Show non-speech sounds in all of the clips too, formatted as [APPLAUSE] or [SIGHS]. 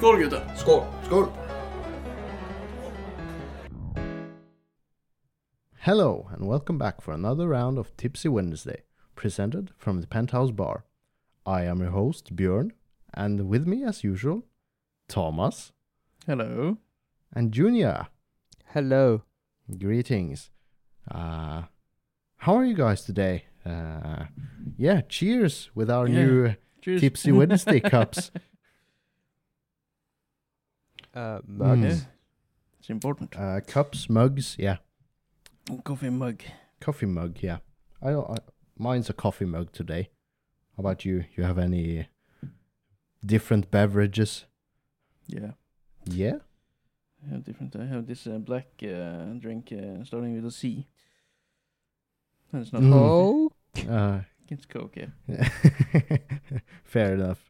Skål gutta! Skål! Skål! Hello, and welcome back for another round of Tipsy Wednesday, presented from the Penthouse Bar. I am your host, Björn, and with me, as usual, Thomas Hello. and Junior. Hello. Greetings. Uh, how are you guys today? Uh, yeah, cheers with our Yeah. new Cheers. Tipsy Wednesday [LAUGHS] cups. Uh, Mm. mugs. Yeah. It's important. Uh, cups, mugs, yeah. Coffee mug. Coffee mug, yeah. I, I mine's a coffee mug today. How about you? You have any different beverages? Yeah. Yeah. I have different. I have this uh, black uh, drink uh, starting with a C. And it's not Mm. coffee. Oh, Uh, It's Coke. Yeah. [LAUGHS] fair enough.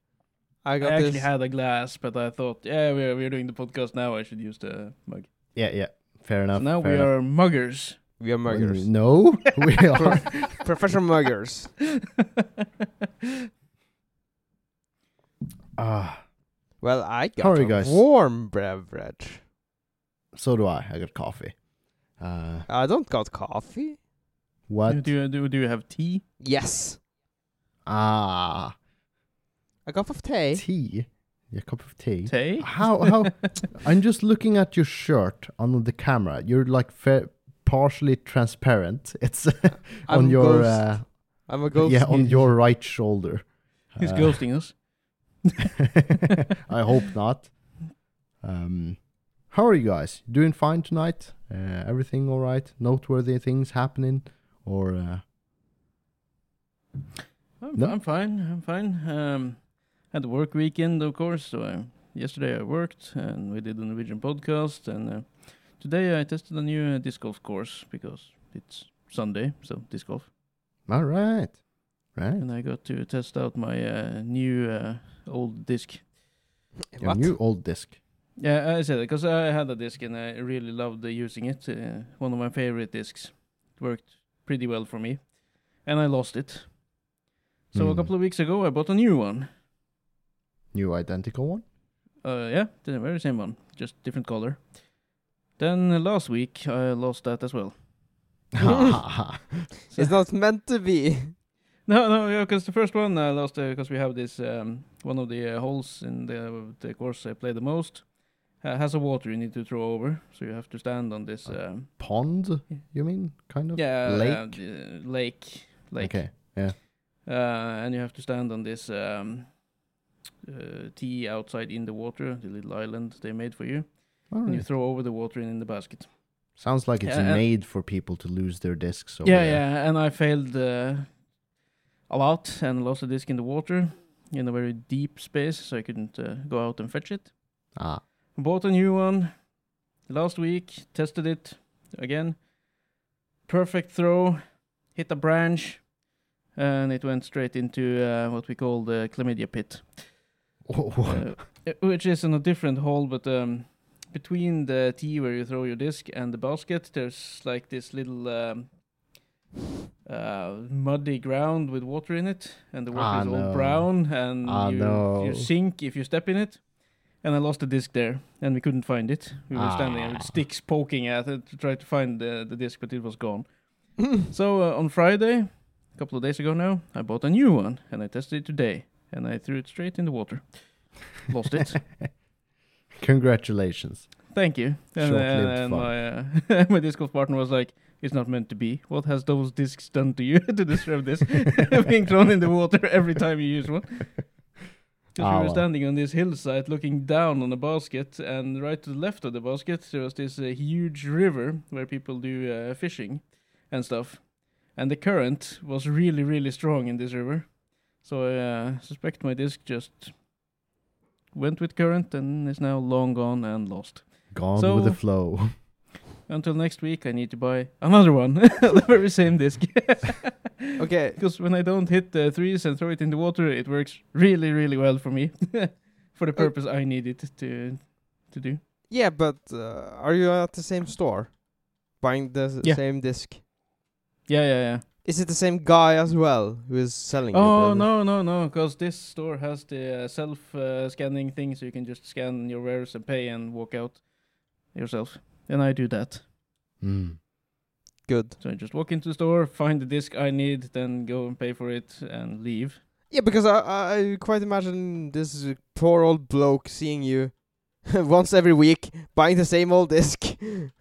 I I actually this. had a glass, but I thought, yeah, we're we're doing the podcast now. I should use the mug. Yeah, yeah. Fair enough. so now fair we enough. are muggers. we are muggers. No, [LAUGHS] we are. Professional muggers. [LAUGHS] Ah, Well, I got How are you a guys? warm beverage. so do I. I got coffee. Uh, I don't got coffee. what? Do you do do you have tea? Yes. Ah, A cup of tea. tea. A cup of tea. Tea? How? How? [LAUGHS] I'm just looking at your shirt on the camera. You're like fa- partially transparent. It's [LAUGHS] on I'm your ghost. uh, I'm a ghost. yeah on your right shoulder. He's Uh, ghosting us. [LAUGHS] I hope not. Um, how are you guys? Doing fine tonight? Uh, everything all right? Noteworthy things happening? Or uh, I'm, No? I'm fine. I'm fine. Um, had a work weekend, of course. So I, yesterday I worked and we did a Norwegian podcast. And uh, today I tested a new uh, disc golf course because it's Sunday, so disc golf. all right, right? And I got to test out my uh, new uh, old disc. Your What? new old disc. Yeah, I said it because I had a disc and I really loved uh, using it. Uh, one of my favorite discs. It worked pretty well for me, and I lost it. So a Hmm. couple of weeks ago, I bought a new one. New identical one. Uh, yeah, the very same one, just different color. Then uh, last week I lost that as well. [LAUGHS] [LAUGHS] It's not meant to be. No, no, yeah, because the first one I lost because we have this um, one of the uh, holes in the the course I play the most uh, has a water you need to throw over, so you have to stand on this. Um, Pond? You mean kind of? yeah, Lake. uh, the lake, lake. Okay. Yeah. Uh, and you have to stand on this um, uh, tee outside in the water, the little island they made for you, All and you throw over the water in, in the basket. Sounds like it's Yeah, made for people to lose their discs. over yeah, there. yeah, and I failed uh, a lot and lost a disc in the water in a very deep space, so I couldn't uh, go out and fetch it. Ah. Bought a new one last week, tested it again. Perfect throw, hit a branch, and it went straight into uh, what we call the chlamydia pit, uh, which is in a different hole, but um, between the tee where you throw your disc and the basket, there's like this little um, uh, muddy ground with water in it, and the water Ah, is all brown, and Ah, you, no. you sink if you step in it. And I lost the disc there, and we couldn't find it. We were standing there with Ah. sticks poking at it to try to find the, the disc, but it was gone. [LAUGHS] So uh, on Friday, a couple of days ago now, I bought a new one, and I tested it today, and I threw it straight in the water. Lost it. [LAUGHS] Congratulations. Thank you. And, Short-lived and my uh, [LAUGHS] my disc golf partner was like, "It's not meant to be. What has those discs done to you [LAUGHS] to deserve this? Being thrown in the water every time you use one." Because Ah, we were well. standing on this hillside, looking down on a basket, and right to the left of the basket there was this uh, huge river where people do uh, fishing and stuff, and the current was really, really strong in this river. So I uh, suspect my disc just went with current and is now long gone and lost. Gone So- with the flow. [LAUGHS] Until next week, I need to buy another one, [LAUGHS] the very same disc. [LAUGHS] okay. Because when I don't hit the threes and throw it in the water, it works really, really well for me, for the purpose I need it to to do. Yeah, but uh, are you at the same store? Buying the Yeah. same disc? Yeah, yeah, yeah. Is it the same guy as well who is selling it? Oh no no no! Because this store has the uh, self uh, scanning thing, so you can just scan your wares and pay and walk out yourself. And I do that. Mm. Good. So I just walk into the store, find the disc I need, then go and pay for it and leave. Yeah, because I I I quite imagine this poor old bloke seeing you [LAUGHS] once every week buying the same old disc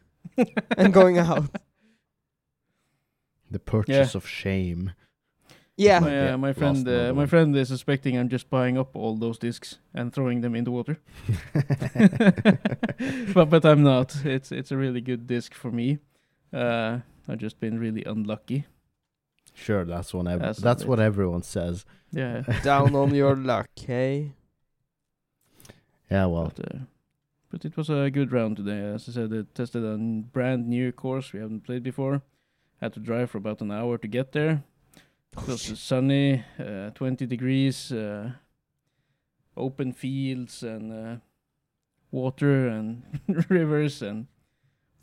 [LAUGHS] and going out. The purchase of shame. Yeah. my, uh, Yeah, my friend, uh, my friend is suspecting I'm just buying up all those discs and throwing them in the water. [LAUGHS] but but I'm not. It's it's a really good disc for me. Uh, I've just been really unlucky. sure, that's what ev- That's that's what everyone says. Yeah. [LAUGHS] Down on your luck, hey? Yeah, well, But, uh, but it was a good round today. As I said, I tested a brand new course we haven't played before. Had to drive for about an hour to get there. It was sunny, uh, 20 degrees, uh, open fields and uh, water and [LAUGHS] rivers, and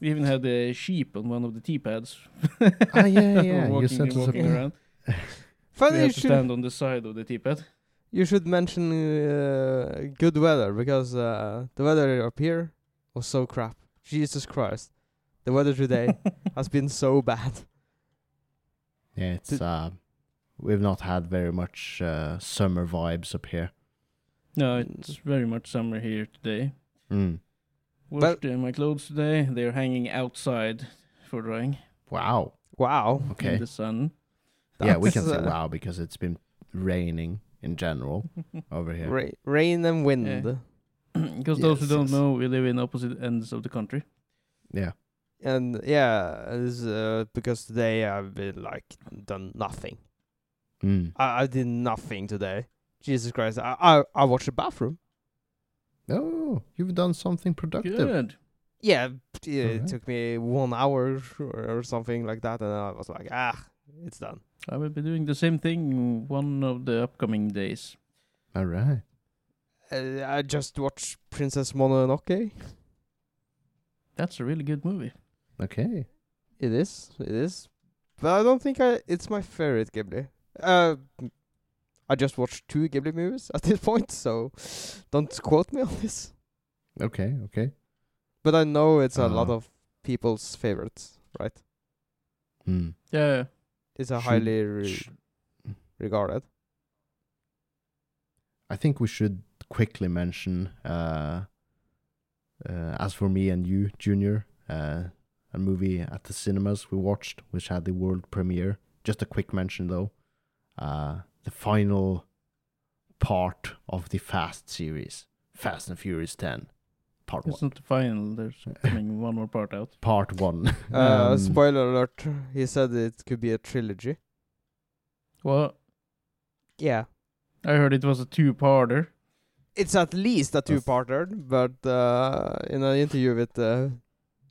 we even had a sheep on one of the tee pads. Ah, yeah, yeah, [LAUGHS] you walking, sent us walking around. [LAUGHS] we Funny you had to should, stand on the side of the tee pad. you should mention uh, good weather because uh, the weather up here was so crap. Jesus Christ. The weather today [LAUGHS] has been so bad. yeah, it's Did- uh, we've not had very much uh, summer vibes up here. No, it's very much summer here today. Mm. Washed uh, my clothes today. They're hanging outside for drying Wow. Wow. Okay. in the sun. yeah, we can That's, say uh, wow because it's been raining in general [LAUGHS] over here. Ra- rain and wind. Yeah. [CLEARS THROAT] Because those who Yes, don't yes. know, we live in opposite ends of the country. Yeah. And yeah, it's, uh, because today I've been like done nothing. Mm. I, I did nothing today. Jesus Christ! I I, I watched the bathroom. Oh, you've done something productive. Good. Yeah, it, it took me one hour or, or something like that, and I was like, ah, it's done. I will be doing the same thing one of the upcoming days. All right. Uh, I just watched Princess Mononoke. That's a really good movie. Okay. It is, it is, but I don't think I. It's my favorite Ghibli. Uh, I just watched two Ghibli movies at this point, so don't quote me on this. Okay. Okay. But I know it's a lot Uh. of people's favorites, right? Mm. Yeah. It's a Should- highly re- sh- regarded. I think we should quickly mention, uh, uh, as for me and you, Junior, uh, a movie at the cinemas we watched, which had the world premiere. Just a quick mention though, uh, the final part of the Fast series, Fast and Furious 10, part It's one. It's not the final. There's coming one more part out. [LAUGHS] Part one. Uh, [LAUGHS] Um, spoiler alert. He said it could be a trilogy. Well, Yeah. I heard it was a two-parter. It's at least a two-parter, but uh, in an interview with uh,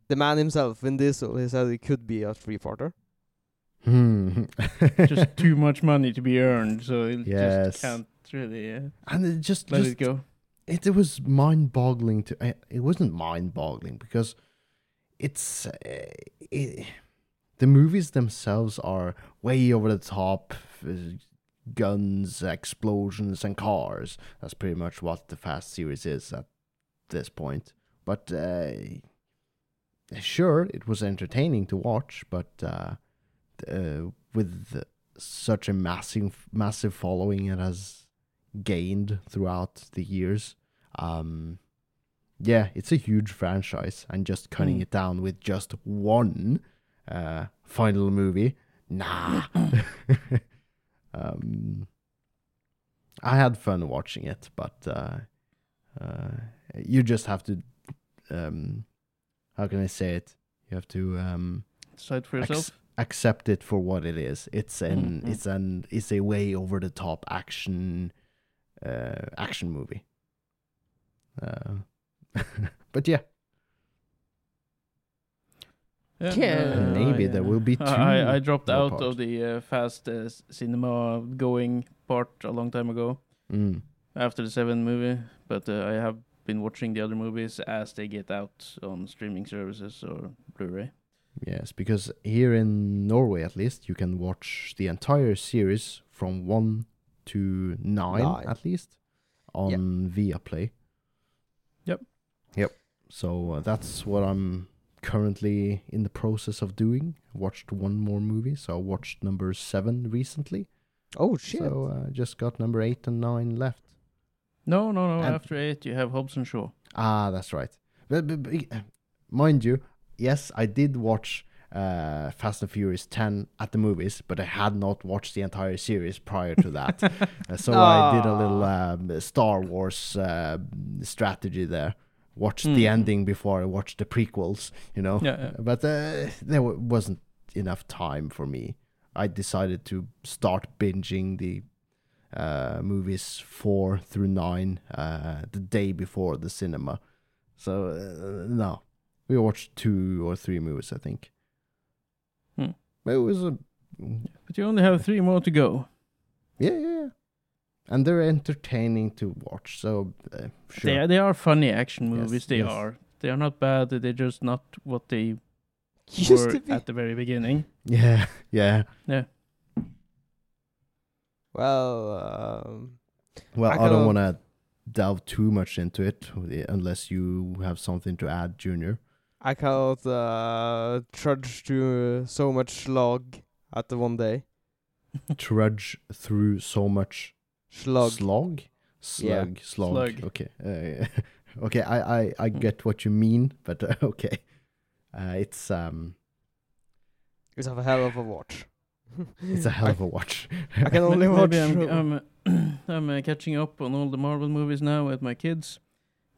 the man himself, Vin Diesel, he said it could be a three-parter. Hmm. Just [LAUGHS] too much money to be earned, so it Yes. just can't really uh, and it just, let just it go. it, it was mind-boggling to uh, it wasn't mind-boggling because it's uh, it, the movies themselves are way over the top uh, guns explosions and cars that's pretty much what the fast series is at this point but uh, sure it was entertaining to watch but uh, uh, with such a massive massive following it has gained throughout the years. Um, yeah, it's a huge franchise, and just cutting Mm. it down with just one uh, final movie, nah. [LAUGHS] um, I had fun watching it, but uh, uh, you just have to. Um, how can I say it? You have to um, Decide for Ex- yourself. accept it for what it is. It's an Mhm. it's an it's a way over the top action uh action movie. Uh, [LAUGHS] but yeah, Yeah, Yeah. uh, Maybe I, there uh, will be [LAUGHS] I, I dropped out parts. of the uh, fast uh, cinema going part a long time ago mm. after the seventh movie, but uh, I have been watching the other movies as they get out on streaming services or Blu-ray. Yes, because here in Norway, at least, you can watch the entire series from one to nine, Nine. at least, on Viaplay. Yep. Yep. So uh, that's what I'm currently in the process of doing. Watched one more movie, so I watched number seven recently. Oh shit! So uh, just got number eight and nine left. No, no, no. And- after eight, you have Hobbs and Shaw. Ah, that's right. But, but, but, mind you, yes, I did watch uh, Fast and Furious 10 at the movies, but I had not watched the entire series prior to that. [LAUGHS] Uh, so I did a little um, Star Wars uh, strategy there. Watched the Mm. ending before I watched the prequels, you know. Yeah, yeah. But uh, there w- wasn't enough time for me. I decided to start binging the uh, movies four through nine uh, the day before the cinema. So uh, no, we watched two or three movies, I think. Hmm. But it was a But you only have three more to go. yeah, yeah, yeah. and they're entertaining to watch. So uh, sure, They, are- they are funny action Yes, movies. they yes. are. They are not bad. They're just not what they [LAUGHS] Used were to be. at the very beginning. Yeah, yeah, yeah. Well, um, Well, I I, don't want to delve too much into it uh, unless you have something to add, Junior. I cannot uh, trudge through so much slog at the one day. [LAUGHS] Trudge through so much Slog. slog, Yeah. slog. Slug. Okay, uh, [LAUGHS] okay. I, I, I Hmm. get what you mean, but uh, [LAUGHS] okay. Uh, it's um, It's a hell of a watch. It's a hell of a watch. I can only watch. Maybe I'm, I'm, I'm uh, catching up on all the Marvel movies now with my kids.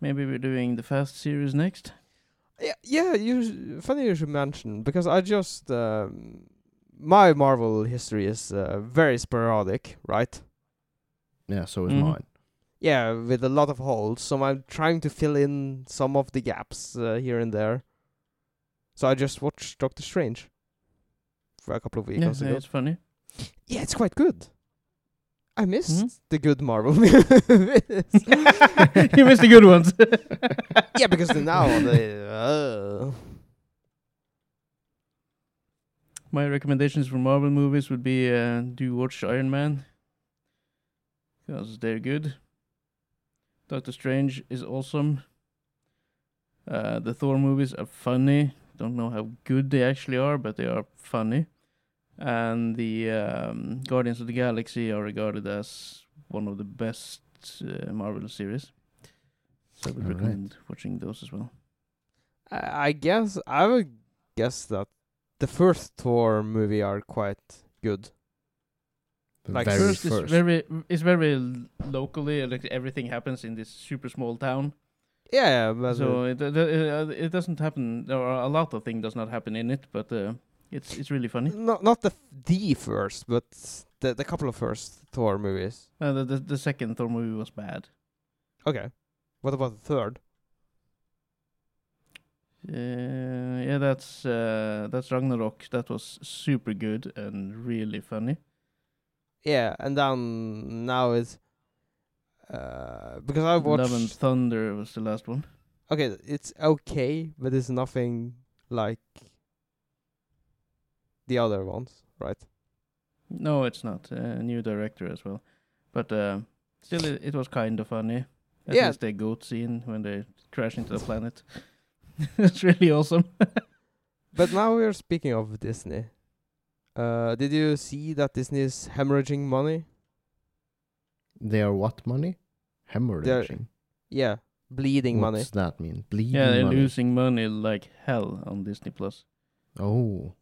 Maybe we're doing the Fast series next. Yeah, yeah. You sh- funny you should mention because I just um, my Marvel history is uh, very sporadic, right? yeah, so is Mhm. mine. Yeah, with a lot of holes. So I'm trying to fill in some of the gaps uh, here and there. So I just watched Doctor Strange for a couple of Yeah, weekends yeah, ago. it's funny. Yeah, it's quite good. I missed Mhm. the good Marvel [LAUGHS] movies. you missed the good ones. [LAUGHS] yeah, because now [LAUGHS] they. Uh, My recommendations for Marvel movies would be uh, do watch Iron Man because they're good. Doctor Strange is awesome. Uh, the Thor movies are funny. Don't know how good they actually are, but they are funny. And the um, Guardians of the Galaxy are regarded as one of the best uh, Marvel series. So I would Alright. recommend watching those as well. I I guess I would guess that the first Thor movie are quite good. The Like very first, first. is very it's very locally like everything happens in this super small town Yeah, yeah but so uh, it, it it doesn't happen there are a lot of things does not happen in it but uh, it's it's really funny not not the f- the first, but the the couple of first Thor movies. uh, the, the the second Thor movie was bad Okay, what about the third? uh, yeah that's uh, that's Ragnarok that was super good and really funny Yeah, and then now it's uh because I watched Love and. Thunder was the last one Okay, it's okay, but it's nothing like the other ones, right? no it's not a new director as well but uh, still it, it was kind of funny at Yeah. least the goat scene when they crash into the planet [LAUGHS] it's really awesome [LAUGHS] But now we're speaking of Disney. Uh, did you see that Disney is hemorrhaging money? They are what money? Hemorrhaging. Yeah, bleeding What money. does that mean? Bleeding money. yeah they're money. losing money like hell on disney plus Oh, And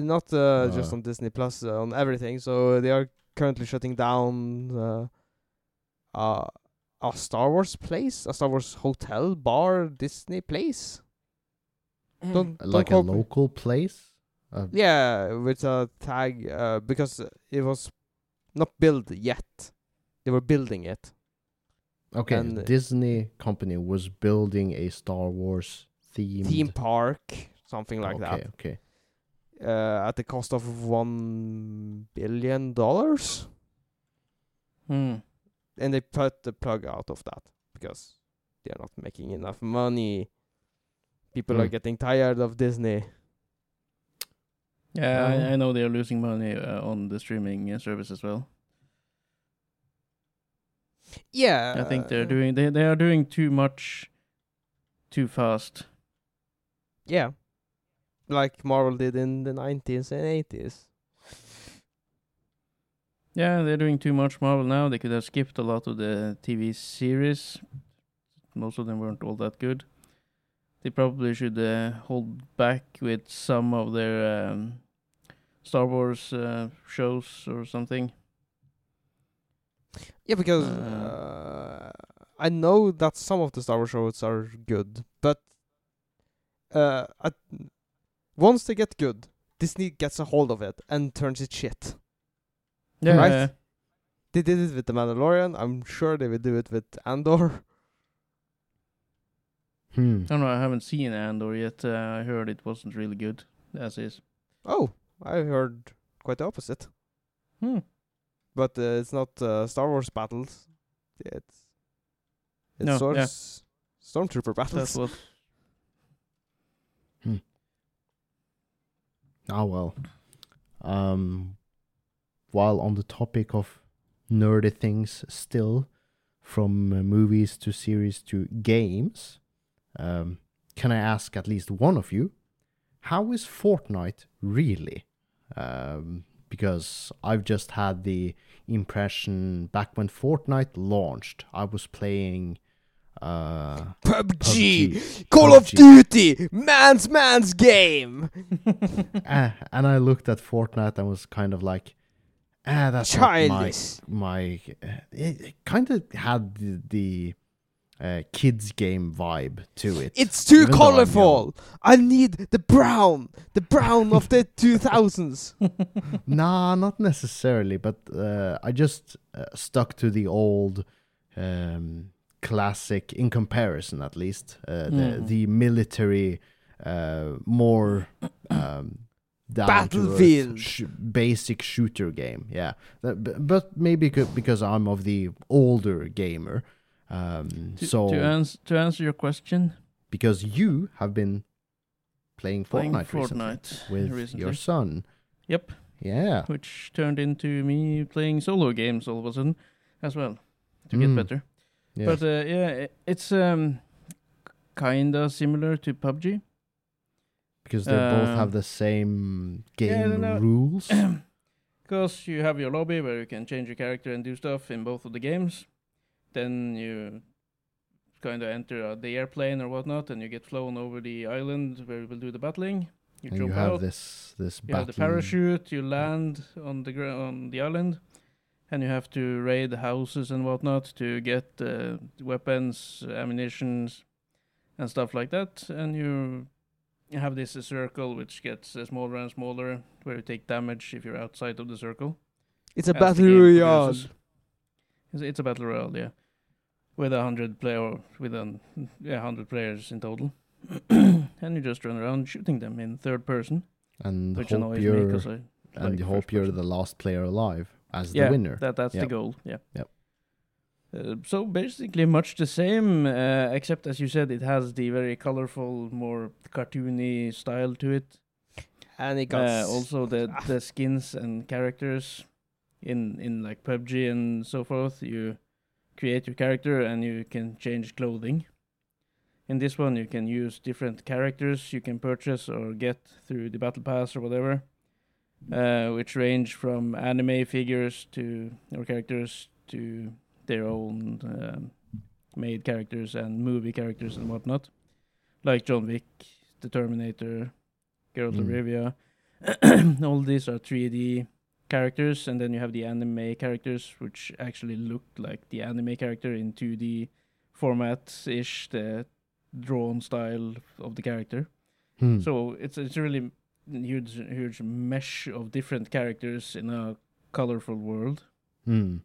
not uh, just Uh. on Disney Plus, uh, on everything. So they are currently shutting down uh, uh, a Star Wars place, a Star Wars hotel, bar, Disney place. Don't, don't like a quote me. local place. Uh, Yeah, with a tag uh, because it was not built yet. They were building it. Okay, And- Disney company was building a Star Wars themed Theme park, something like okay, that. Okay, okay, uh, at the cost of one billion dollars, Hmm. and they put the plug out of that because they are not making enough money. People are Hmm. getting tired of Disney. Yeah, No. I, I know they are losing money uh, on the streaming uh, service as well. Yeah, I think they're doing they they are doing too much, too fast. Yeah, like Marvel did in the nineties and eighties. Yeah, they're doing too much Marvel now. They could have skipped a lot of the TV series. Most of them weren't all that good. They probably should uh, hold back with some of their um, Star Wars uh, shows or something. Yeah, because Uh. uh, I know that some of the Star Wars shows are good, but uh, I, once they get good, Disney gets a hold of it and turns it shit. Yeah, Right. yeah. They did it with The Mandalorian. I'm sure they will do it with Andor. Hmm. I don't know. I haven't seen Andor yet. Uh, I heard it wasn't really good as is. Oh, I heard quite the opposite. Hmm. But uh, it's not uh, Star Wars battles. It's it's No, sort yeah. of stormtrooper battles. That's what. [LAUGHS] Ah well. Um, while on the topic of nerdy things, still from uh, movies to series to games, um, can I ask at least one of you, how is Fortnite really? Um, because I've just had the impression back when Fortnite launched, I was playing. Uh, PUBG, Call of Duty, man's man's game. [LAUGHS] Ah, and I looked at Fortnite and was kind of like, ah, that's Childish. my my. Uh, it, it kind of had the, the uh, kids game vibe to it. It's too even though I'm young. colorful. I need the brown, the brown of the [LAUGHS] 2000s. nah, not necessarily, but uh, I just uh, stuck to the old um, classic in comparison, at least uh, the Mhm. the military, uh, more. Um, down to earth Battlefield. sh- basic shooter game, yeah. Uh, but maybe because I'm of the older gamer, um, To, so to, ans- to answer your question, because you have been playing playing Fortnite, recently with recently. your son, Yep, yeah. which turned into me playing solo games all of a sudden as well to Mm. get better. Yeah. But uh, yeah, it's um kinda similar to PUBG. because they both Um, have the same game no. rules. [CLEARS THROAT] Because you have your lobby where you can change your character and do stuff in both of the games. Then you kind of enter uh, the airplane or whatnot, and you get flown over the island where you will do the battling. You and jump you have out. this this you have the parachute. You land on the on the island, and you have to raid houses and whatnot to get uh, weapons, ammunitions, and stuff like that. And you have this uh, circle which gets uh, smaller and smaller, where you take damage if you're outside of the circle. It's a battle royale. It's, it's a battle royale, yeah, with a hundred player, with an yeah, hundred players in total, [COUGHS] and you just run around shooting them in third person, and which hope annoys me you're because I and like you hope you're person. the last player alive as yeah, the winner. That that's Yep. the goal. Yeah. Yep. Uh, so basically, much the same, uh, except as you said, it has the very colorful, more cartoony style to it. And it got Uh, also, the ah. the skins and characters in in like PUBG and so forth. You create your character and you can change clothing. In this one, you can use different characters you can purchase or get through the battle pass or whatever, uh, which range from anime figures to or characters to their own um, made characters and movie characters and whatnot, like John Wick, The Terminator, Geralt of Mm. Rivia. [CLEARS THROAT] All these are 3D characters, and then you have the anime characters, which actually look like the anime character in 2D format ish, the drawn style of the character. Hmm. So it's it's really huge huge mesh of different characters in a colorful world. Hmm.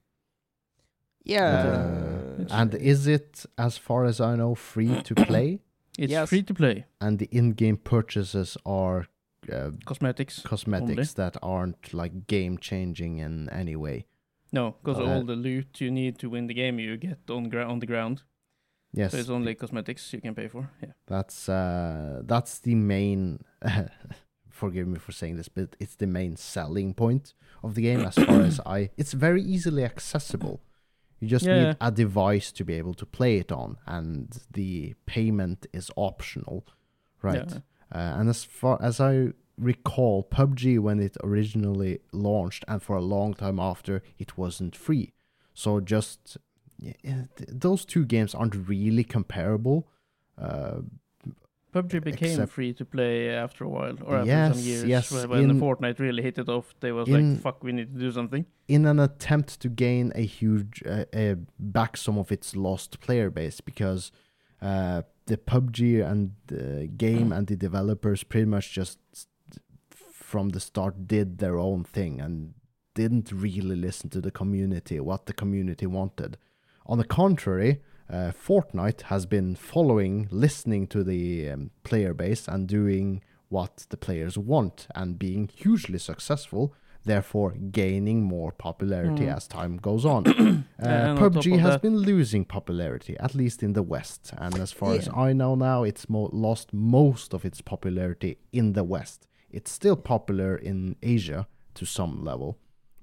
yeah. Uh, and is it, as far as I know, free to [COUGHS] play? It's Yes. free to play And the in-game purchases are uh, cosmetics. cosmetics that aren't like game-changing in any way. No, because Uh, all the loot you need to win the game you get on gra- on the ground. Yes, So it's only cosmetics you can pay for. Yeah. that's uh, that's the main [LAUGHS] forgive me for saying this, but it's the main selling point of the game as far as [COUGHS] I. It's very easily accessible. You just Yeah. need a device to be able to play it on, and the payment is optional, right? Yeah. Uh, and as far as I recall, PUBG when it originally launched, and for a long time after, it wasn't free. So just yeah, those two games aren't really comparable. Uh, PUBG became Except- free to play after a while, or after Yes, some years. yes, when in- the Fortnite really hit it off, they was in- like, "Fuck, we need to do something." in an attempt to gain a huge uh, uh, back some of its lost player base because uh, the PUBG and the game and the developers pretty much just from the start did their own thing and didn't really listen to the community what the community wanted on the contrary uh, Fortnite has been following listening to the um, player base and doing what the players want and being hugely successful therefore gaining more popularity Mm. as time goes on. [CLEARS THROAT] uh, And on PUBG has that- been losing popularity, at least in the West. And as far as I know now, it's mo- lost most of its popularity in the West. It's still popular in Asia to some level.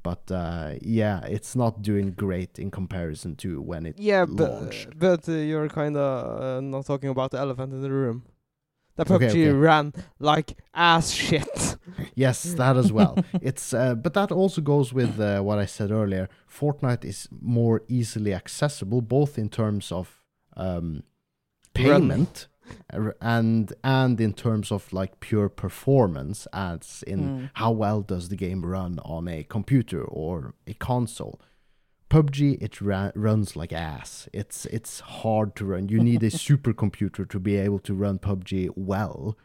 But uh, yeah, it's not doing great in comparison to when it Yeah, but launched. but uh, you're kind of uh, not talking about the elephant in the room. The Okay, PUBG okay. ran like ass shit. [LAUGHS] Yes, that as well. it's uh, but that also goes with uh, what I said earlier. Fortnite is more easily accessible, both in terms of um, payment and and in terms of like pure performance, as in Mm. how well does the game run on a computer or a console. PUBG it ra- runs like ass. It's it's hard to run. You need a [LAUGHS] supercomputer to be able to run PUBG well.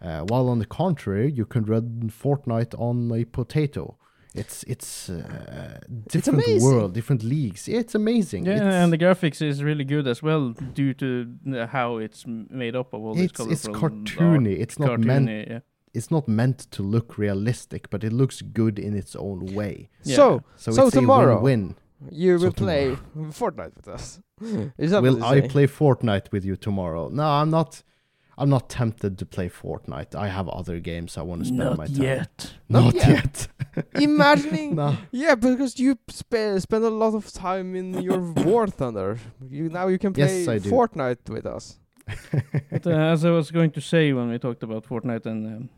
Uh, while on the contrary, you can run Fortnite on a potato. It's it's uh, different amazing. world, different leagues. It's amazing. Yeah, it's, and the graphics is really good as well, due to uh, how it's made up of all this it's it's colorful cartoony. It's not meant yeah. it's not meant to look realistic, but it looks good in its own way. Yeah. So So, So it's tomorrow- a win-win. you So will play Fortnite with us. [LAUGHS] Is that Will what I say? play Fortnite with you tomorrow? No, I'm not. I'm not tempted to play Fortnite. I have other games I want to spend my Not time. yet. Not, Not yet. yet. [LAUGHS] Imagining, no. yeah, because you spe- spend a lot of time in your [COUGHS] War Thunder. You now you can play Yes, I do. Fortnite with us. [LAUGHS] But uh, as I was going to say when we talked about Fortnite and um,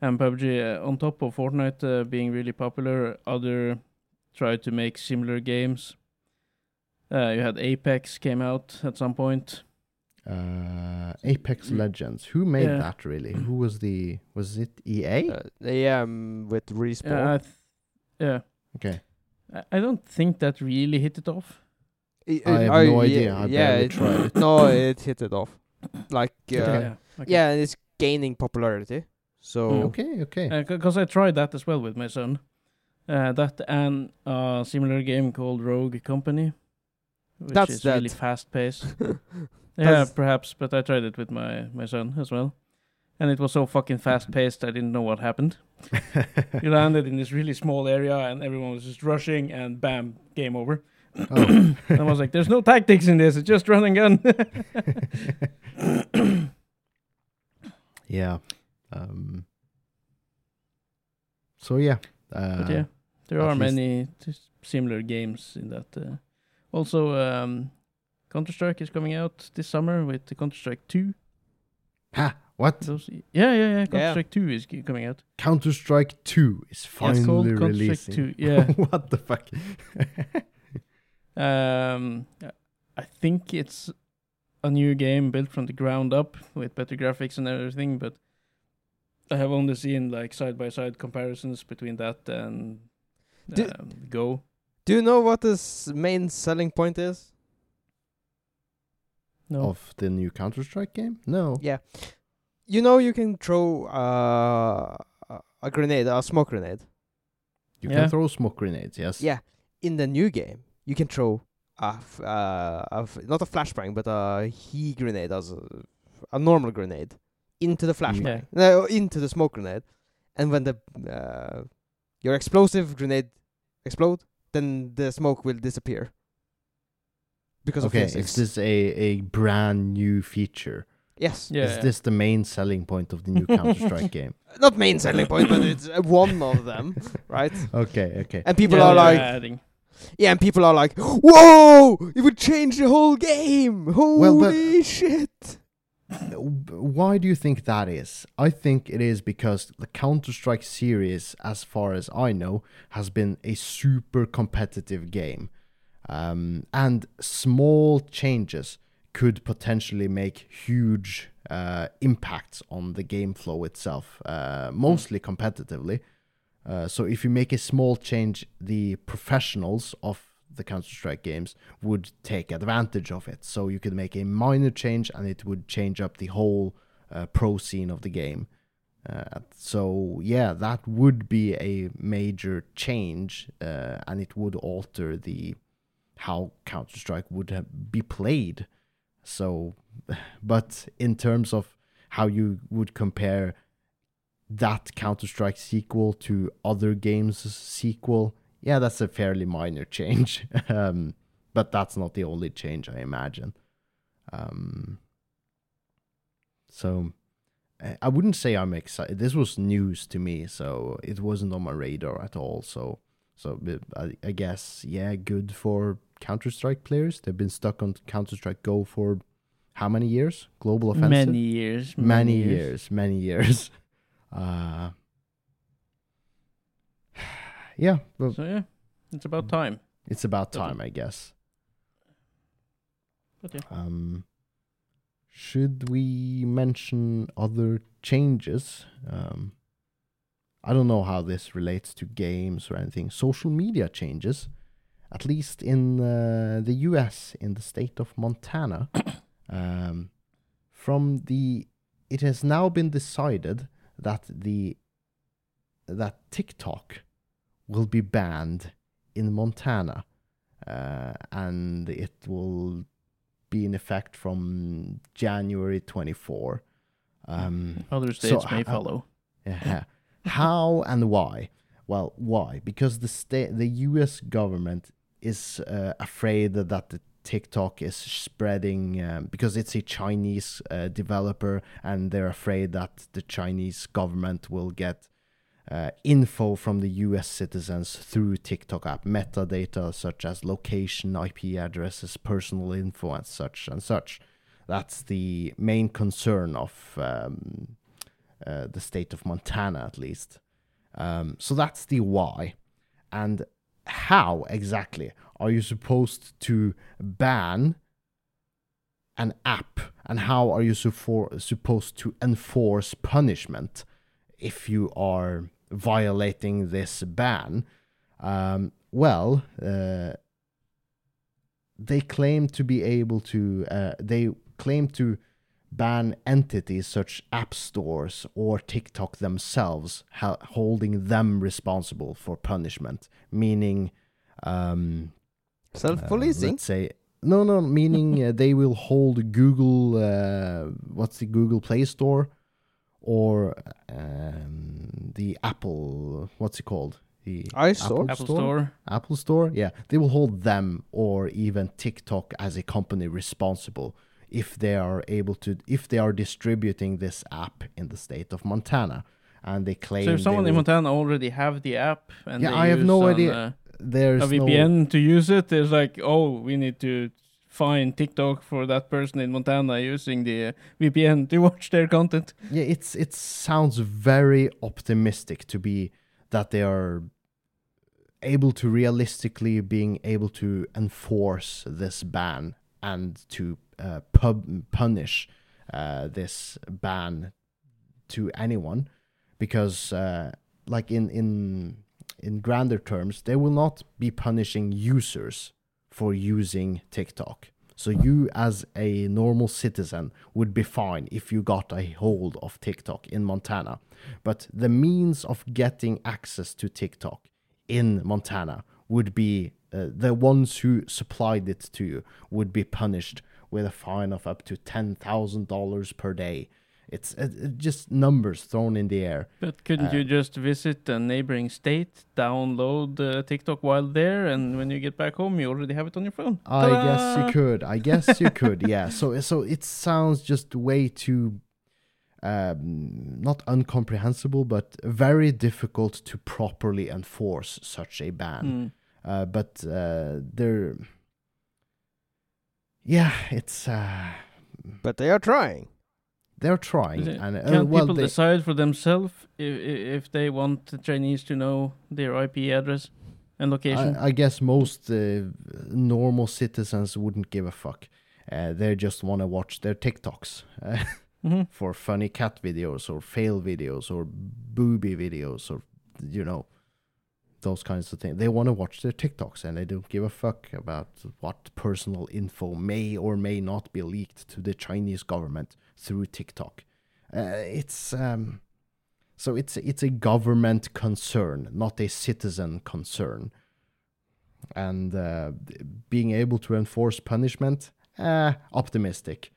and PUBG, uh, on top of Fortnite uh, being really popular, other tried to make similar games. Uh, you had Apex came out at some point. Uh, Apex Legends. Who made Yeah. that really? Who was the? Was it EA? Uh, yeah, um, with respawn. Yeah, th- yeah. okay. I- I don't think that really hit it off. I, I have no idea. I yeah, barely it, tried it. no, it hit it off. Like, uh, yeah. okay. yeah, and it's gaining popularity. So Mm. Okay. Okay. Because I tried that as well with my son. Uh, that and a similar game called Rogue Company, which That's is really fast paced. [LAUGHS] yeah, perhaps, but I tried it with my my son as well, and it was so fucking fast paced. I didn't know what happened. [LAUGHS] You landed in this really small area, and everyone was just rushing, and bam, game over. oh. and [COUGHS] I was like, "There's no tactics in this. It's just run and gun." [LAUGHS] [COUGHS] yeah. Um. So yeah. Uh, but yeah, there are many t- similar games in that. Uh, also, um, Counter Strike is coming out this summer with the Counter Strike Two. Ha. What? Those, yeah, yeah, yeah. Counter Yeah. Strike Two is coming out. Counter Strike Two is Yeah, it's finally Counter releasing. Strike Two. Yeah. [LAUGHS] what the fuck? [LAUGHS] Um, I think it's a new game built from the ground up with better graphics and everything, but I have only seen like side by side comparisons between that and Do- um, Go. Do you know what the main selling point is? No, of the new Counter Strike game? No. Yeah. You know you can throw uh, a- a grenade, a smoke grenade. You Yeah. can throw smoke grenades. Yes. Yeah. In the new game, you can throw a, f- uh, a f- not a flashbang, but a he grenade as a, a normal grenade into the flashbang, no, into the smoke grenade, and when the uh, your explosive grenade explode, then the smoke will disappear because Okay. of physics. Is this a a brand new feature? Yes. Yeah. Is this the main selling point of the new Counter Strike [LAUGHS] game? Not main selling point, but it's uh, one of them, right? Okay, okay. And people Yeah, are they're like, adding. yeah, and people are like, whoa, it would change the whole game. Holy Well, shit. Why do you think that is? I think it is because the Counter Strike series, as far as I know, has been a super competitive game. Um, and small changes could potentially make huge uh, impacts on the game flow itself, uh, mostly competitively. Uh, so if you make a small change, the professionals of the Counter Strike games would take advantage of it. So you could make a minor change and it would change up the whole uh, pro scene of the game. Uh, so yeah, that would be a major change, uh, and it would alter the how Counter Strike would be played. So, [SIGHS] but in terms of how you would compare that Counter Strike sequel to other games' sequel, yeah, that's a fairly minor change. [LAUGHS] um, but that's not the only change, I imagine. Um, so I wouldn't say I'm excited. This was news to me, so it wasn't on my radar at all. So, so I guess yeah, good for Counter Strike players. They've been stuck on Counter Strike Go for how many years? Global offensive. Many years. many years, many years. [LAUGHS] Uh, [SIGHS] yeah, So yeah, it's about time. it's about Okay. time, I guess. Okay. Um, should we mention other changes? Um, I don't know how this relates to games or anything. Social media changes, at least in uh, the U.S. in the state of Montana. [COUGHS] um, from the, it has now been decided that the that TikTok will be banned in Montana, uh, and it will be in effect from January 24. Um, Other so states may h- follow. yeah. How and why? Well, why? Because the state, the U.S. government is uh, afraid that the TikTok is spreading um, because it's a Chinese uh, developer, and they're afraid that the Chinese government will get uh, info from the U.S. citizens through TikTok app, metadata such as location, IP addresses, personal info, and such and such. That's the main concern of um, uh, the state of Montana, at least. Um, so that's the why. And how exactly are you supposed to ban an app? And how are you suppo- supposed to enforce punishment if you are violating this ban? Um, well, uh, they claim to be able to, uh, they claim to ban entities such app stores or TikTok themselves, ha- holding them responsible for punishment, meaning um, uh, Self-policing. let's say no, no, meaning uh, they will hold Google. Uh, what's the Google Play Store, or um, the Apple? What's it called? The iStore? Apple Store. Apple Store, yeah, they will hold them or even TikTok as a company responsible if they are able to if they are distributing this app in the state of Montana and they claim So if someone in Montana already have the app and Yeah, they I have no an, idea. uh, there's a no VPN to use it, there's like, oh, we need to find TikTok for that person in Montana using the uh, VPN to [LAUGHS] watch their content. yeah it's it sounds very optimistic to be that they are able to realistically being able to enforce this ban and to uh, pub- punish uh, this ban to anyone because uh, like in in in grander terms they will not be punishing users for using TikTok. So you as a normal citizen would be fine if you got a hold of TikTok in Montana. But the means of getting access to TikTok in Montana would be uh, the ones who supplied it to you would be punished with a fine of up to $10,000 per day It's it, it just numbers thrown in the air. But couldn't Uh, you just visit a neighboring state, download uh, TikTok while there, and when you get back home, you already have it on your phone? I guess you could. I guess you [LAUGHS] could. Yeah. So so it sounds just way too um, not incomprehensible, but very difficult to properly enforce such a ban. Hmm. Uh, but uh, they're yeah, it's uh, But they are trying. they're trying, Is it- and uh, Can't well, people they, decide for themselves if, if they want the Chinese to know their IP address and location? I, I guess most uh, normal citizens wouldn't give a fuck. Uh, they just want to watch their TikToks. Uh, hmm [LAUGHS] for funny cat videos or fail videos or booby videos or you know those kinds of things. They want to watch their TikToks and they don't give a fuck about what personal info may or may not be leaked to the Chinese government through TikTok. Uh, it's um, so it's it's a government concern, not a citizen concern. And uh, being able to enforce punishment, uh, optimistic.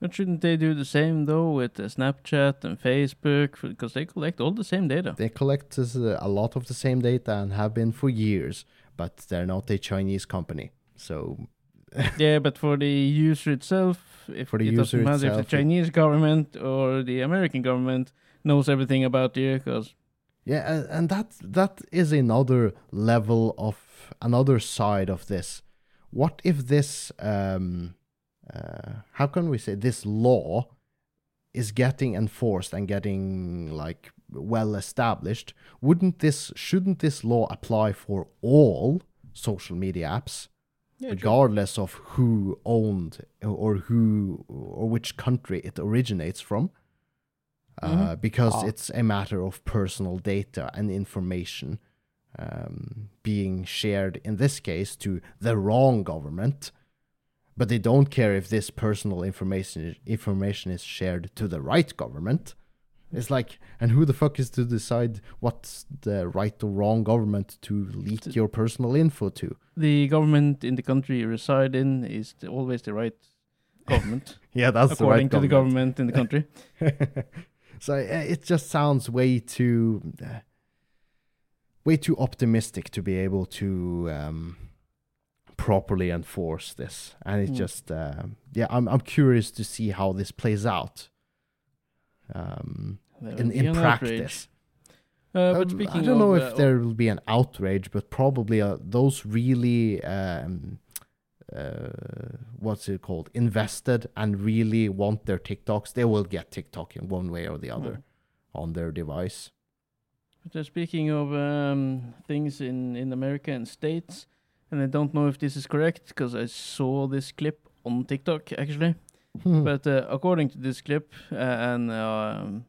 But shouldn't they do the same though with uh, Snapchat and Facebook because they collect all the same data? They collect uh, a lot of the same data and have been for years, but they're not a Chinese company. So [LAUGHS] yeah, but for the user itself, if For the it user doesn't matter if the Chinese government or the American government knows everything about you, because yeah, and, and that that is another level of another side of this. What if this um how can we say this law is getting enforced and getting like well established? Wouldn't this shouldn't this law apply for all social media apps? regardless of who owned or who or which country it originates from uh, Mhm. because Ah. it's a matter of personal data and information um, being shared in this case to the wrong government but they don't care if this personal information information is shared to the right government. It's like and who the fuck is to decide what's the right or wrong government to leak your personal info to? The government in the country you reside in is the, always the right government, [LAUGHS] yeah that's according the right to the government. in the country. [LAUGHS] so uh, it just sounds way too uh, way too optimistic to be able to um, properly enforce this and it's Mm. just uh, yeah I'm, I'm curious to see how this plays out um, in, in practice. Uh, but Um, speaking I don't know of, if uh, there will be an outrage, but probably uh, those really um, uh, what's it called invested and really want their TikToks, they will get TikTok in one way or the other Mm. on their device. But uh, speaking of um, things in, in America and states, and I don't know if this is correct because I saw this clip on TikTok actually. Hmm. But uh, according to this clip, uh, and um,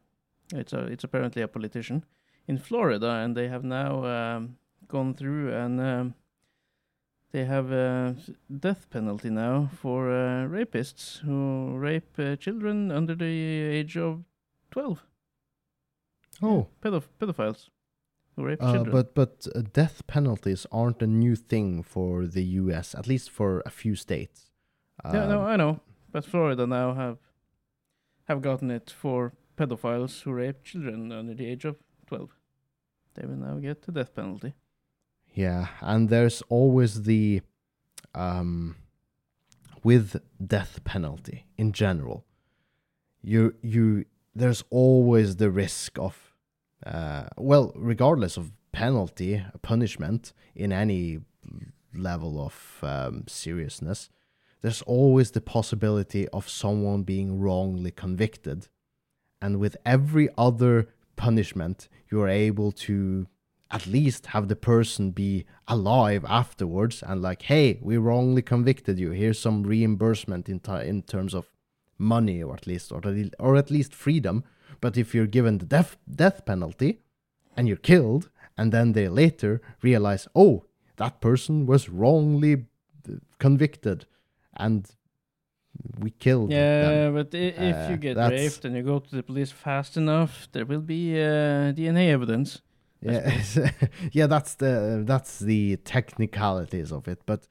it's a, it's apparently a politician in Florida, and they have now um, gone through and um, they have a death penalty now for uh, rapists who rape uh, children under the age of twelve. oh, Pedoph- pedophiles rape uh, children. but but uh, death penalties aren't a new thing for the U.S. At least for a few states. yeah, no, Um, I know, but Florida now have have gotten it for pedophiles who rape children under the age of twelve. They will now get the death penalty. Yeah, and there's always the um with death penalty in general. You you there's always the risk of uh well, regardless of penalty, punishment in any level of um, seriousness, there's always the possibility of someone being wrongly convicted. And with every other punishment, you are able to at least have the person be alive afterwards and like, hey, we wrongly convicted you. Here's some reimbursement in ti in terms of money, or at least, or, or at least freedom. But if you're given the death death penalty and you're killed, and then they later realize, oh, that person was wrongly convicted, and we killed them. Yeah, but i- if Uh, you get that's- raped and you go to the police fast enough, there will be uh, DNA evidence. Yeah, [LAUGHS] yeah, that's the that's the technicalities of it, but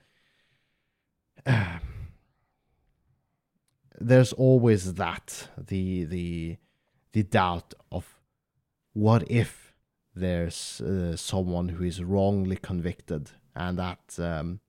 uh, [SIGHS] there's always that the the the doubt of what if there's uh, someone who is wrongly convicted and that um,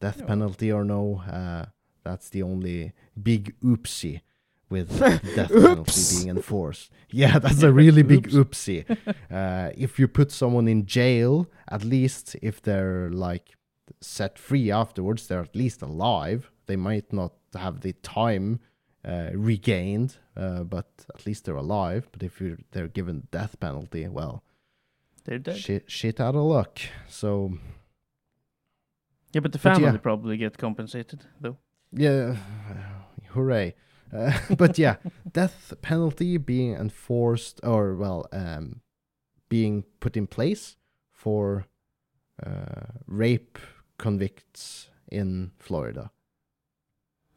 death Yeah. penalty or no, uh, that's the only big oopsie with [LAUGHS] death penalty being enforced. [LAUGHS] Yeah, that's a [LAUGHS] really big oopsie. Uh, if you put someone in jail, at least if they're like set free afterwards, they're at least alive. They might not have the time uh, regained, uh, but at least they're alive. But if you're, they're given death penalty, well, They're dead. shit, shit out of luck. So Yeah, but the But family yeah. probably get compensated though. yeah, [SIGHS] hooray! Uh, [LAUGHS] but yeah, death penalty being enforced, or well, um, being put in place for uh, rape convicts in Florida.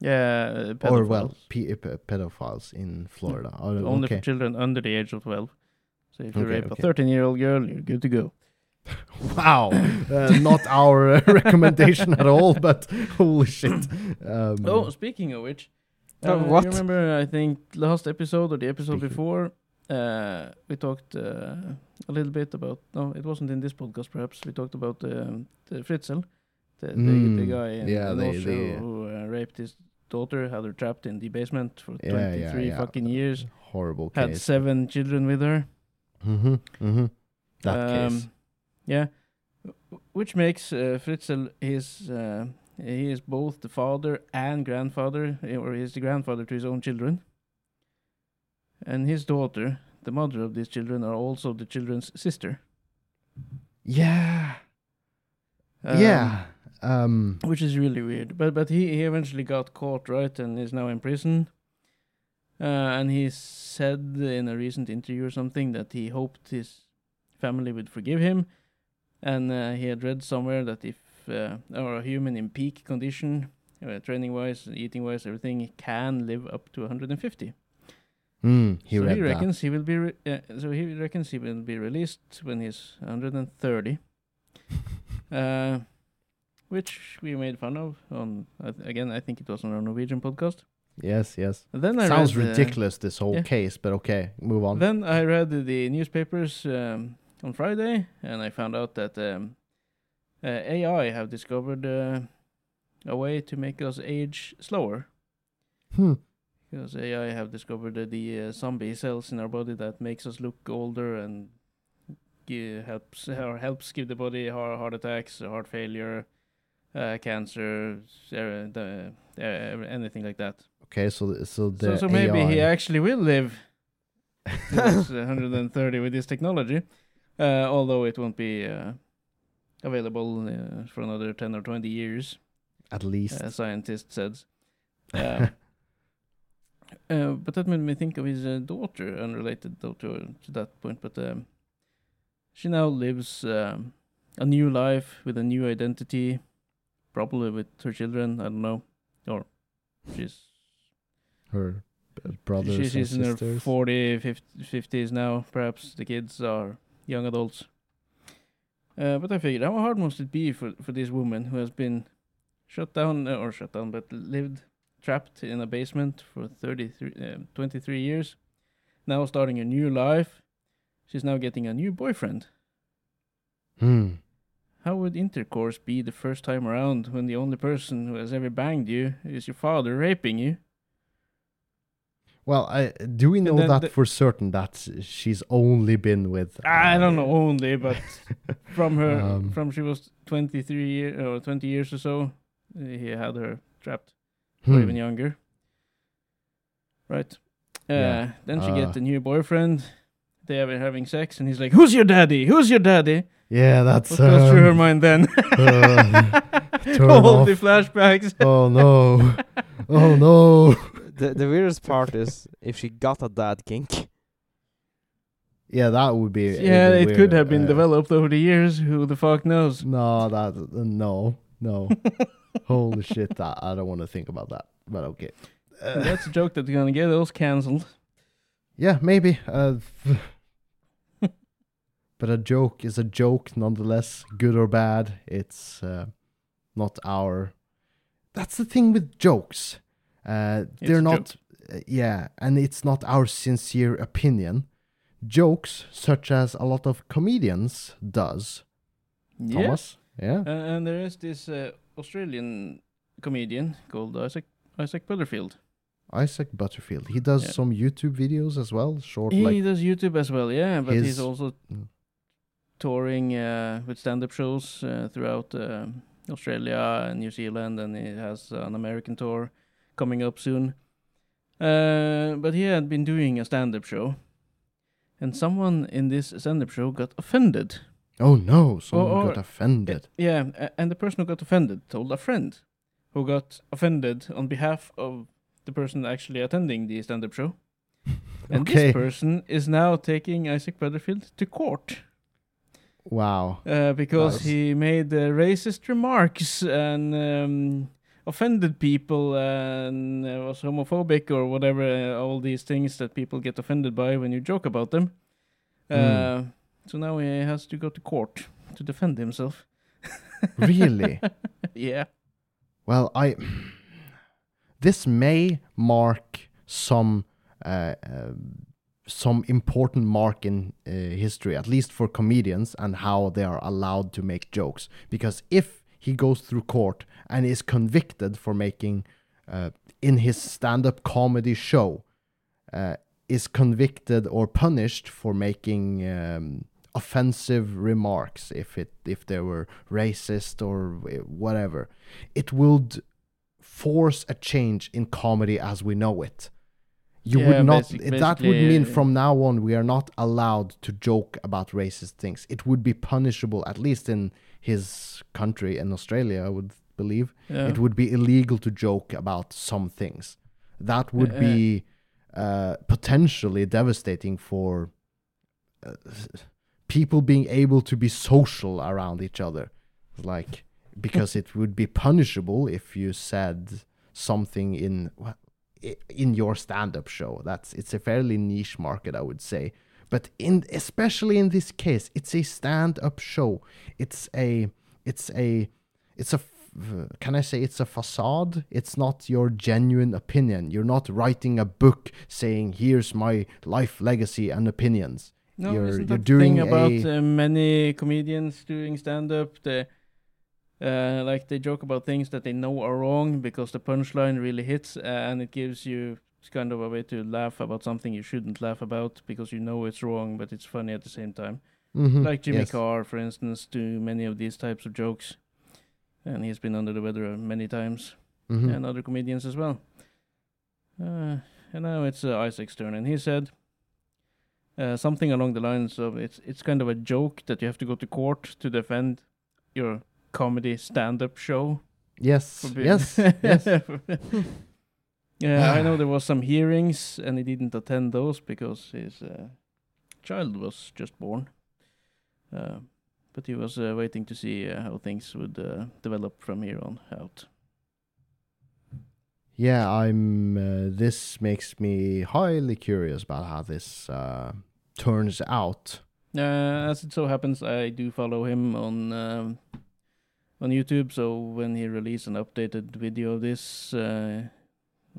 Yeah, uh, or well, pedophiles. pe- pe- pedophiles in Florida. Oh, only okay. for children under the age of twelve. So if you Okay, rape a thirteen-year-old girl, you're good to go. [LAUGHS] Wow, uh, not our uh, [LAUGHS] recommendation at all, but [LAUGHS] holy shit. Um, Oh, speaking of which, Uh, uh, what? You remember? I think last episode or the episode Speaking- before, uh, we talked uh, a little bit about. No, it wasn't in this podcast. Perhaps we talked about um, the Fritzl, the, the, the Mm, guy in yeah, the the- the- who uh, raped his daughter, had her trapped in the basement for Yeah, yeah, 23 yeah. fucking years, horrible had seven children with her. Mm-hmm, mm-hmm. That case. Um, Yeah, which makes uh, Fritzl his uh, he is both the father and grandfather, eh, or is the grandfather to his own children. And his daughter, the mother of these children, are also the children's sister. Yeah, Um, yeah. Um, which is really weird. But but he, he eventually got caught, right, and is now in prison. Uh, and he said in a recent interview or something that he hoped his family would forgive him, and uh, he had read somewhere that if uh, or a human in peak condition, uh, training wise, eating wise, everything can live up to 150. mm, he so he that. reckons he will be re- uh, so he reckons he will be released when he's 130. [LAUGHS] uh, which we made fun of on uh, again. I think it was on our Norwegian podcast. Yes, yes. And then I Sounds read, uh, ridiculous, this whole yeah. case, but okay, move on. Then I read the newspapers um, on Friday, and I found out that um, uh, AI have discovered uh, a way to make us age slower. Hmm. Because AI have discovered uh, the uh, zombie cells in our body that makes us look older and helps or helps give the body heart, heart attacks, heart failure, uh, cancer, uh, the, uh, anything like that. Okay, so so the So, so maybe he actually will live to uh, [LAUGHS] 130 with this technology, uh, although it won't be uh, available uh, for another 10 or 20 years, at least. uh, scientist said. [LAUGHS] Um, uh, but that made me think of his uh, daughter, unrelated though to, to that point. But um, she now lives um, a new life with a new identity, probably with her children. I don't know, or she's Her brothers She's, she's in and her sisters. 40, 50s now. Perhaps the kids are young adults. Uh, but I figured, how hard must it be for, for this woman who has been shut down, uh, or shut down, but lived trapped in a basement for 33, uh, 23 years, now starting a new life. She's now getting a new boyfriend. Hmm. How would intercourse be the first time around when the only person who has ever banged you is your father raping you? Well, I, do we know that the- for certain that she's only been with? I uh, don't know only, but [LAUGHS] from her Um, from she was 23 year, or 20 years or so he had her trapped or hmm. even younger right uh, Yeah, then she uh, get a new boyfriend they are having sex and he's like who's your daddy who's your daddy Yeah, that's. what goes through her um, mind then uh, [LAUGHS] all off. the flashbacks [LAUGHS] Oh no! Oh no! the the weirdest part is if she got a dad kink. Yeah, that would be. yeah even it could have been Uh, developed over the years who the fuck knows No, that uh, no, no. [LAUGHS] Holy shit! That I don't want to think about that. But okay. Uh, that's a joke that's gonna get us cancelled yeah, maybe. Uh, but a joke is a joke nonetheless, good or bad. It's uh, not our. That's the thing with jokes. Uh, they're not. uh, yeah, and it's not our sincere opinion. Jokes such as a lot of comedians does. Thomas, yeah, Uh, and there is this uh, Australian comedian called Isaac Isaac Butterfield. Isaac Butterfield. He does Yeah. some YouTube videos as well, short He like does YouTube as well, yeah, but his- he's also Mm. Touring uh, with stand-up shows uh, throughout uh, Australia and New Zealand, and he has an American tour coming up soon. Uh, but he had been doing a stand-up show, and someone in this stand-up show got offended. Oh no, someone or- got offended. Yeah, and the person who got offended told a friend who got offended on behalf of the person actually attending the stand-up show. [LAUGHS] And okay. this person is now taking Isaac Butterfield to court wow. uh, because Nice. he made uh, racist remarks and um, offended people and uh, was homophobic or whatever. Uh, all these things that people get offended by when you joke about them. Uh, Mm. So now he has to go to court to defend himself. [LAUGHS] Really? yeah. Well, I this may mark some uh, uh, some important mark in uh, history, at least for comedians and how they are allowed to make jokes. Because if he goes through court and is convicted for making uh, in his stand-up comedy show, uh, is convicted or punished for making um, offensive remarks, if it if they were racist or whatever, it would force a change in comedy as we know it. You Yeah, would not. that would mean from now on we are not allowed to joke about racist things. It would be punishable, at least in his country in Australia, I would believe. yeah. It would be illegal to joke about some things. That would Uh, be uh, potentially devastating for uh, people being able to be social around each other. Like, because it would be punishable if you said something in in your stand-up show. That's it's a fairly niche market, I would say. But in especially in this case, it's a stand-up show. It's a it's a it's a can I say it's a facade? It's not your genuine opinion. You're not writing a book saying here's my life legacy and opinions. No, You're- isn't you're that the thing doing about a- uh, many comedians doing stand-up? They, uh, like they joke about things that they know are wrong because the punchline really hits, uh, and it gives you it's kind of a way to laugh about something you shouldn't laugh about because you know it's wrong, but it's funny at the same time. Mhm, Like Jimmy yes. Carr, for instance, do many of these types of jokes, and he's been under the weather many times, Mhm. and other comedians as well. Uh, and now it's uh, Isaac's turn, and he said uh, something along the lines of it's it's kind of a joke that you have to go to court to defend your comedy stand-up show. Yes, yes, yes. [LAUGHS] yeah, I know there was some hearings, and he didn't attend those because his uh, child was just born. Uh, but he was uh, waiting to see uh, how things would uh, develop from here on out. Yeah, I'm. Uh, this makes me highly curious about how this uh, turns out. Uh, as it so happens, I do follow him on um, on YouTube. So when he releases an updated video of this, uh,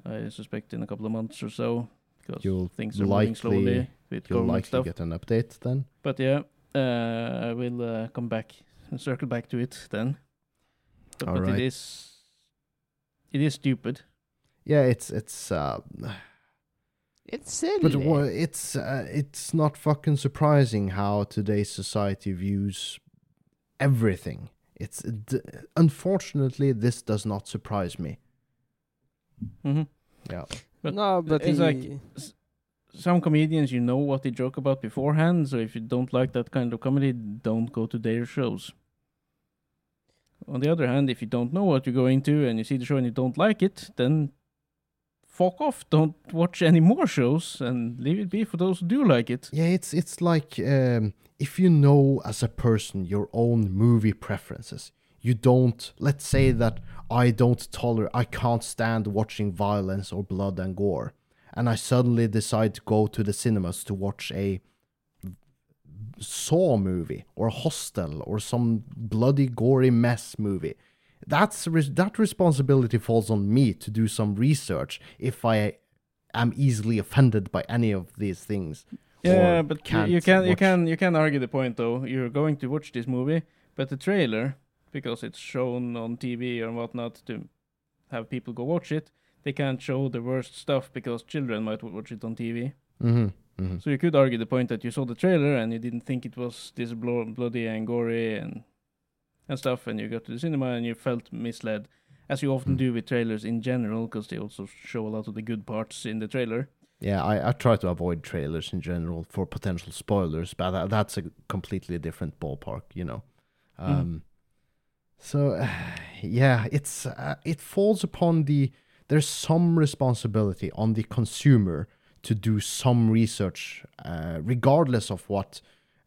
I suspect in a couple of months or so, because You'll things are likely- moving slowly with You'll government likely stuff. get an update then. But yeah, uh, I will uh, come back and circle back to it then. But, but Alright. it is it is stupid. Yeah, it's it's. Uh, It's silly. but wha- it's uh, it's not fucking surprising how today's society views everything. It's d- unfortunately this does not surprise me. Mm-hmm. Yeah. but no, but it's he- like- Some comedians, you know what they joke about beforehand. So if you don't like that kind of comedy, don't go to their shows. On the other hand, if you don't know what you're going to and you see the show and you don't like it, then fuck off. Don't watch any more shows and leave it be for those who do like it. Yeah, it's it's like um, if you know as a person your own movie preferences, you don't. Let's say that I don't tolerate, I can't stand watching violence or blood and gore, and I suddenly decide to go to the cinemas to watch a Saw movie or Hostel or some bloody gory mess movie. That's that responsibility falls on me to do some research if I am easily offended by any of these things. Yeah, but you, can't you can you can you can argue the point though. You're going to watch this movie, but the trailer, because it's shown on TV or whatnot to have people go watch it, they can't show the worst stuff because children might watch it on TV. hmm hmm So you could argue the point that you saw the trailer and you didn't think it was this blo- bloody and gory and and stuff, and you go to the cinema and you felt misled, as you often Mm. do with trailers in general, because they also show a lot of the good parts in the trailer. Yeah, I, I try to avoid trailers in general for potential spoilers, but that, that's a completely different ballpark, you know. Mm. Um, So, [SIGHS] yeah, it's uh, it falls upon the there's some responsibility on the consumer to do some research, uh, regardless of what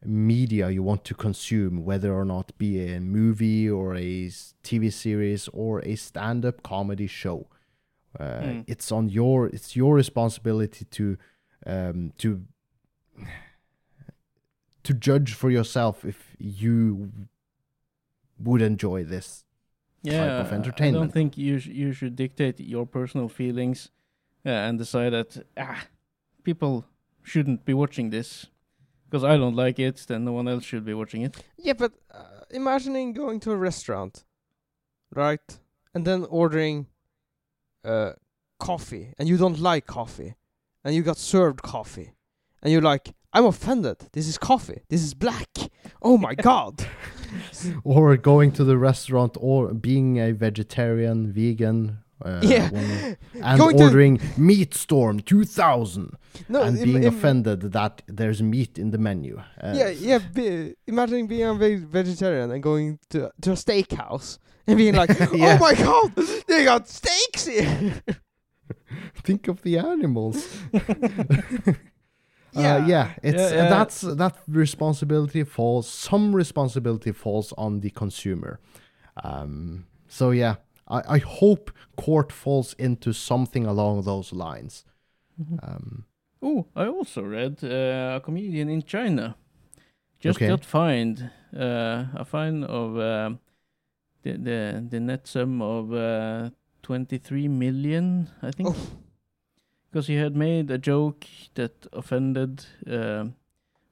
media you want to consume, whether or not be a movie or a TV series or a stand-up comedy show. Uh, Mm. It's on your it's your responsibility to um, to to judge for yourself if you would enjoy this. yeah, of entertainment. I don't think you sh- you should dictate your personal feelings uh, and decide that ah, people shouldn't be watching this because I don't like it. Then no one else should be watching it. Yeah, but uh, imagining going to a restaurant, right, and then ordering uh, coffee, and you don't like coffee, and you got served coffee, and you're like, I'm offended. This is coffee. This is black. Oh my [LAUGHS] god. Or going to the restaurant or being a vegetarian, vegan, uh, Yeah. woman, [LAUGHS] and Going to- ordering Meat Storm 2000 No, and im- being im- offended that there's meat in the menu. Uh, Yeah, yeah. Be, imagining being a ve- vegetarian and going to to a steakhouse and being like, [LAUGHS] Yeah. "Oh my god, they got steaks here!" [LAUGHS] Think of the animals. Yeah. Uh, yeah, it's Yeah, uh, yeah. that's that responsibility falls. Some responsibility falls on the consumer. Um, so yeah, I, I hope court falls into something along those lines. Um, Oh, I also read uh, a comedian in China just Okay. got fined uh, a fine of uh, the the the net sum of uh, twenty three million, I think, Oh. because he had made a joke that offended uh,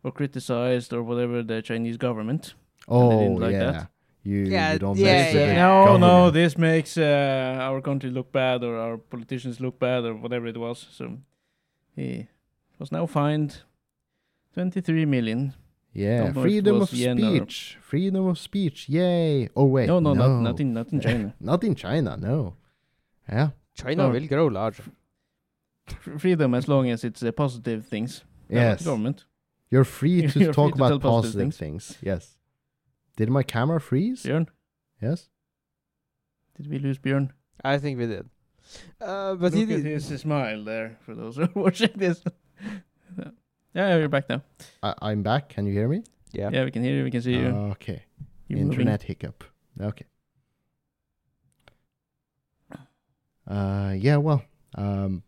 or criticized or whatever the Chinese government. oh didn't like yeah, that. You, Yeah, you don't yeah, mess with Said, the yeah. no, no, this makes uh, our country look bad or our politicians look bad or whatever it was. So he was now fined twenty three million. Yeah, Don't know if it freedom of speech, freedom of speech. Yay! Oh wait, no, no, not not in not in China. [LAUGHS] not in China. No. Yeah. China Oh. will grow larger. Freedom as long as it's uh, positive things. Yes. government. You're free [LAUGHS] to You're talk free to about tell positive positive things. Yes. Did my camera freeze? Björn, Yes. did we lose Björn? I think we did. Uh, but he Look at did. his smile there for those who are watching this. yeah, you're back now. I, I'm back. Can you hear me? Yeah. Yeah, we can hear you. We can see you. Okay. You're moving. Internet hiccup. Okay. Uh, yeah. Well, um,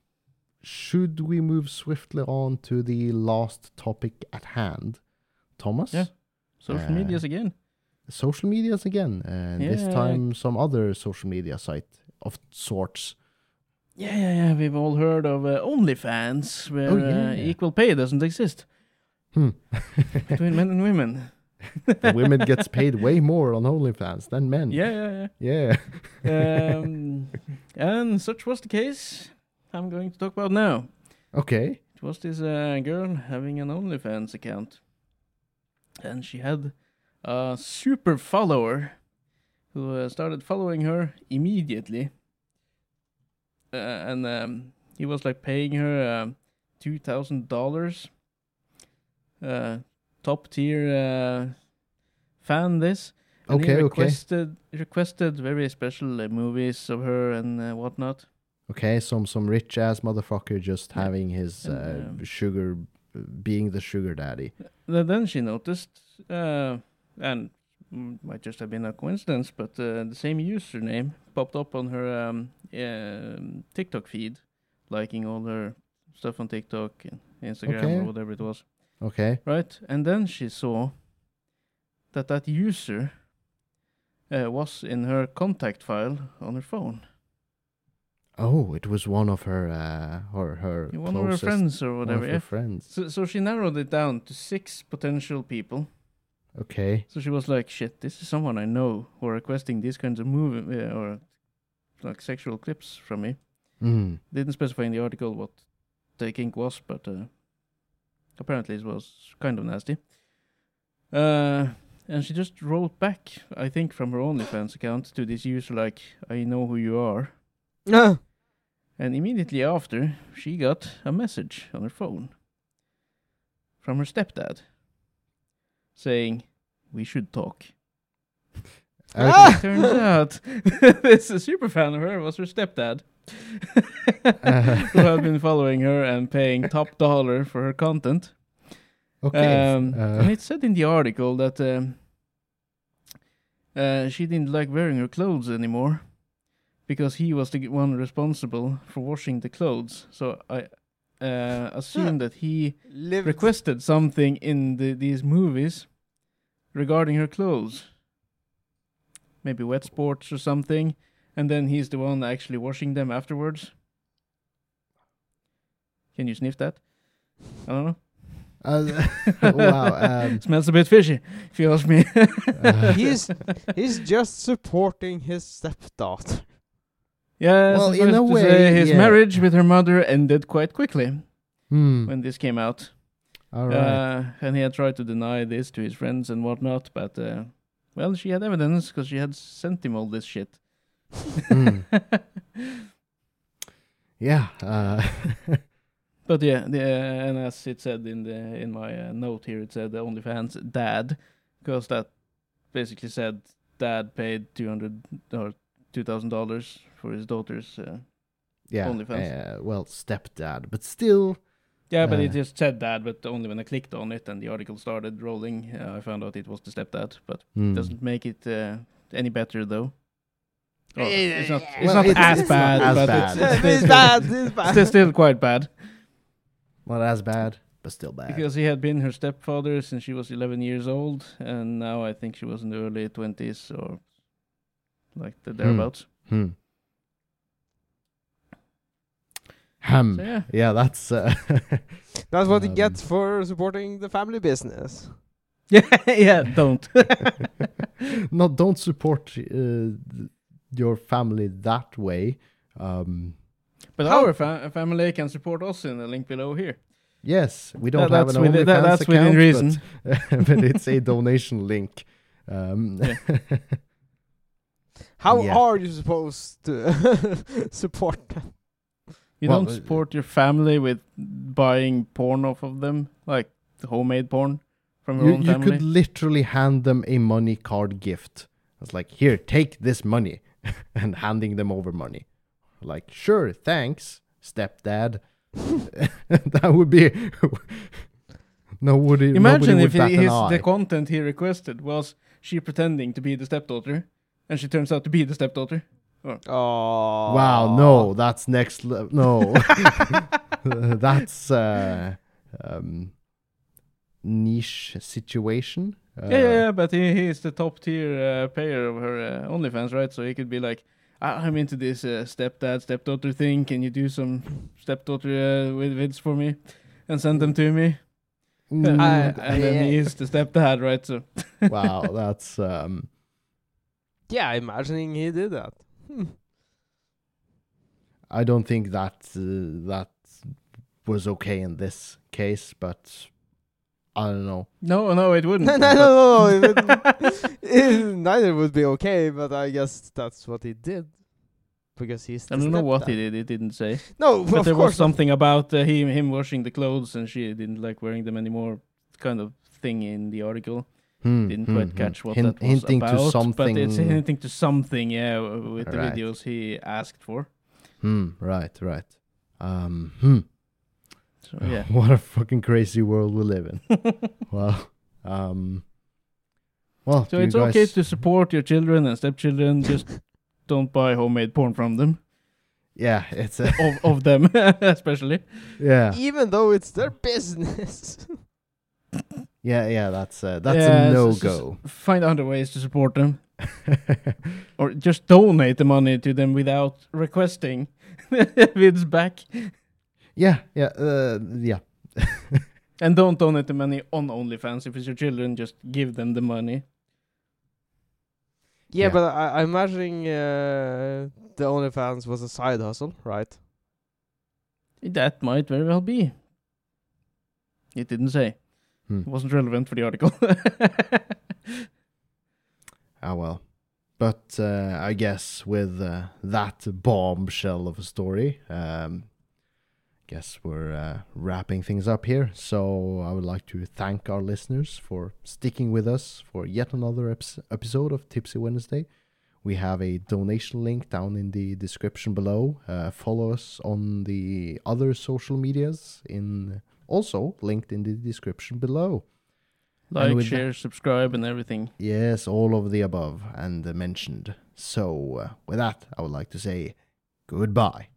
should we move swiftly on to the last topic at hand, Thomas? Yeah. Social Uh, medias again. Social medias again, and this Yeah. time some other social media site of sorts. Yeah, yeah, yeah. We've all heard of uh, OnlyFans, where Oh, yeah. uh, equal pay doesn't exist Hmm. [LAUGHS] between men and women. [LAUGHS] the women gets paid way more on OnlyFans than men. Yeah, yeah, Yeah. yeah. um, [LAUGHS] and such was the case. I'm going to talk about now. Okay. It was this uh, girl having an OnlyFans account, and she had a super follower who uh, started following her immediately, uh, and um, he was like paying her um, two thousand dollars. Uh, top tier uh, fan this. And Okay, he okay. requested requested very special uh, movies of her and uh, whatnot. Okay, some some rich ass motherfucker just Yeah. having his And, uh, um, sugar, being the sugar daddy. Th- Then she noticed, uh, and mm, might just have been a coincidence, but uh, the same username popped up on her um, um TikTok feed, liking all her stuff on TikTok and Instagram Okay. or whatever it was, Okay. right? And then she saw that that user uh, was in her contact file on her phone. Oh, it was one of her, uh, or her One of her friends or one whatever. of her Yeah. friends. So, so she narrowed it down to six potential people. Okay. So she was like, "Shit, this is someone I know who are requesting these kinds of movie uh, or like sexual clips from me." Mm. Didn't specify in the article what the kink was, but uh, apparently it was kind of nasty. Uh, and she just wrote back, I think, from her OnlyFans account to this user like, "I know who you are." Ah, And immediately after, she got a message on her phone from her stepdad saying, We should talk. Ah! [LAUGHS] Turns out [LAUGHS] this super fan of her was her stepdad. who had been following her and paying top dollar for her content. Okay. Um, uh, and it said in the article that um, uh, she didn't like wearing her clothes anymore because he was the one responsible for washing the clothes. So I uh, assume that he lived. requested something in the, these movies regarding her clothes. Maybe wet sports or something. And then he's the one actually washing them afterwards. Can you sniff that? I don't know. uh, [LAUGHS] wow. Um, [LAUGHS] Smells a bit fishy, if you ask me. uh, [LAUGHS] he's he's just supporting his stepdaughter. Yeah, Well, in a way, his yeah. marriage with her mother ended quite quickly hmm. when this came out. All right. Uh, and he had tried to deny this to his friends and whatnot, but uh, well, she had evidence because she had sent him all this shit. Hmm. [LAUGHS] yeah. Uh, [LAUGHS] but yeah, the, uh, and as it said in the in my uh, note here, it said the OnlyFans dad, because that basically said dad paid two hundred or two thousand dollars for his daughter's. Uh, yeah. OnlyFans. Uh, well, stepdad, but still. yeah, but it Uh. just said dad, but only when I clicked on it and the article started rolling, uh, I found out it was the stepdad. But hmm. doesn't make it uh, any better though. Oh, it's not. It's Well, not it's- as it's not bad, as but bad. It's, [LAUGHS] it's, it's still, bad. [LAUGHS] It's bad. Still, still quite bad Not as bad, but still bad. because he had been her stepfather since she was 11 years old, and now I think she was in the early 20s or like the thereabouts. Hmm. Ham. So yeah, Yeah, that's. Uh, [LAUGHS] That's what you Um, get for supporting the family business. yeah, [LAUGHS] yeah. Don't. [LAUGHS] no, don't support uh, your family that way. Um, but How- our fa- family can support us in the link below here. yes, we don't That- have that's an within, that, OnlyFans that's within account, reason. But, but it's a donation link. Um, How Yeah. are you supposed to support them? You Well, don't uh, support your family with buying porn off of them, like homemade porn from your you own family. you could literally hand them a money card gift. It's like, here, take this money, [LAUGHS] and handing them over money. Like, sure, thanks, stepdad. [LAUGHS] that would be. [LAUGHS] no, would it, Imagine nobody if bat he, an his, the content he requested was she pretending to be the stepdaughter, and she turns out to be the stepdaughter. Oh. Wow, no, that's next level. No, [LAUGHS] [LAUGHS] that's uh, um, niche situation. Uh, yeah, yeah, yeah, but he, he is the top tier uh, payer of her uh, OnlyFans, right? So he could be like, "I- I'm into this uh, stepdad, stepdaughter thing. Can you do some stepdaughter uh, vids for me and send them to me? mm, I- and then he yeah. is the stepdad, right? So wow, that's um, Yeah, imagining he did that. Hmm. I don't think that uh, that was okay in this case, but I don't know. no, no, it wouldn't. [LAUGHS] no, no, no, no. It would, [LAUGHS] it, neither would be okay, but I guess that's what he did. Because he's. I don't know what stepdad. he did. It didn't say. No, But of there course was something about uh, him him washing the clothes, and she didn't like wearing them anymore. Kind of thing in the article. Hmm, Didn't hmm, quite hmm. catch what Hin- that was hinting about, to something. but it's [LAUGHS] hinting to something. Yeah, with the Right. videos he asked for. Hmm, right, right. Um, hmm. So yeah. [LAUGHS] what a fucking crazy world we live in. [LAUGHS] well, um, well. so it's you okay to support your children and stepchildren. just don't buy homemade porn from them, Yeah, it's a, of of them especially. yeah, Even though it's their business. Yeah, yeah. That's a, that's Yeah, a no just, go. Find other ways to support them, [LAUGHS] or just donate the money to them without requesting [LAUGHS] Vid's back. Yeah, yeah, uh, yeah. [LAUGHS] And don't donate the money on OnlyFans. If it's your children, just give them the money. Yeah, Yeah. but I, I'm imagining uh, the OnlyFans was a side hustle, right? That might very well be. It didn't say. Hmm. It wasn't relevant for the article. [LAUGHS] Ah well. But uh, I guess with uh, that bombshell of a story, um, guess we're uh, wrapping things up here. So I would like to thank our listeners for sticking with us for yet another episode of Tipsy Wednesday. We have a donation link down in the description below. Uh, follow us on the other social medias in also linked in the description below. like, with share, subscribe, and everything. Yes, all of the above and uh, mentioned. So, uh, with that, I would like to say goodbye.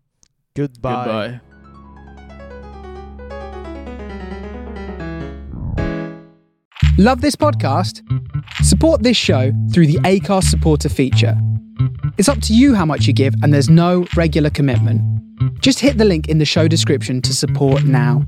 Goodbye. Goodbye. Love this podcast? Support this show through the Acast supporter feature. It's up to you how much you give, and there's no regular commitment. Just hit the link in the show description to support now.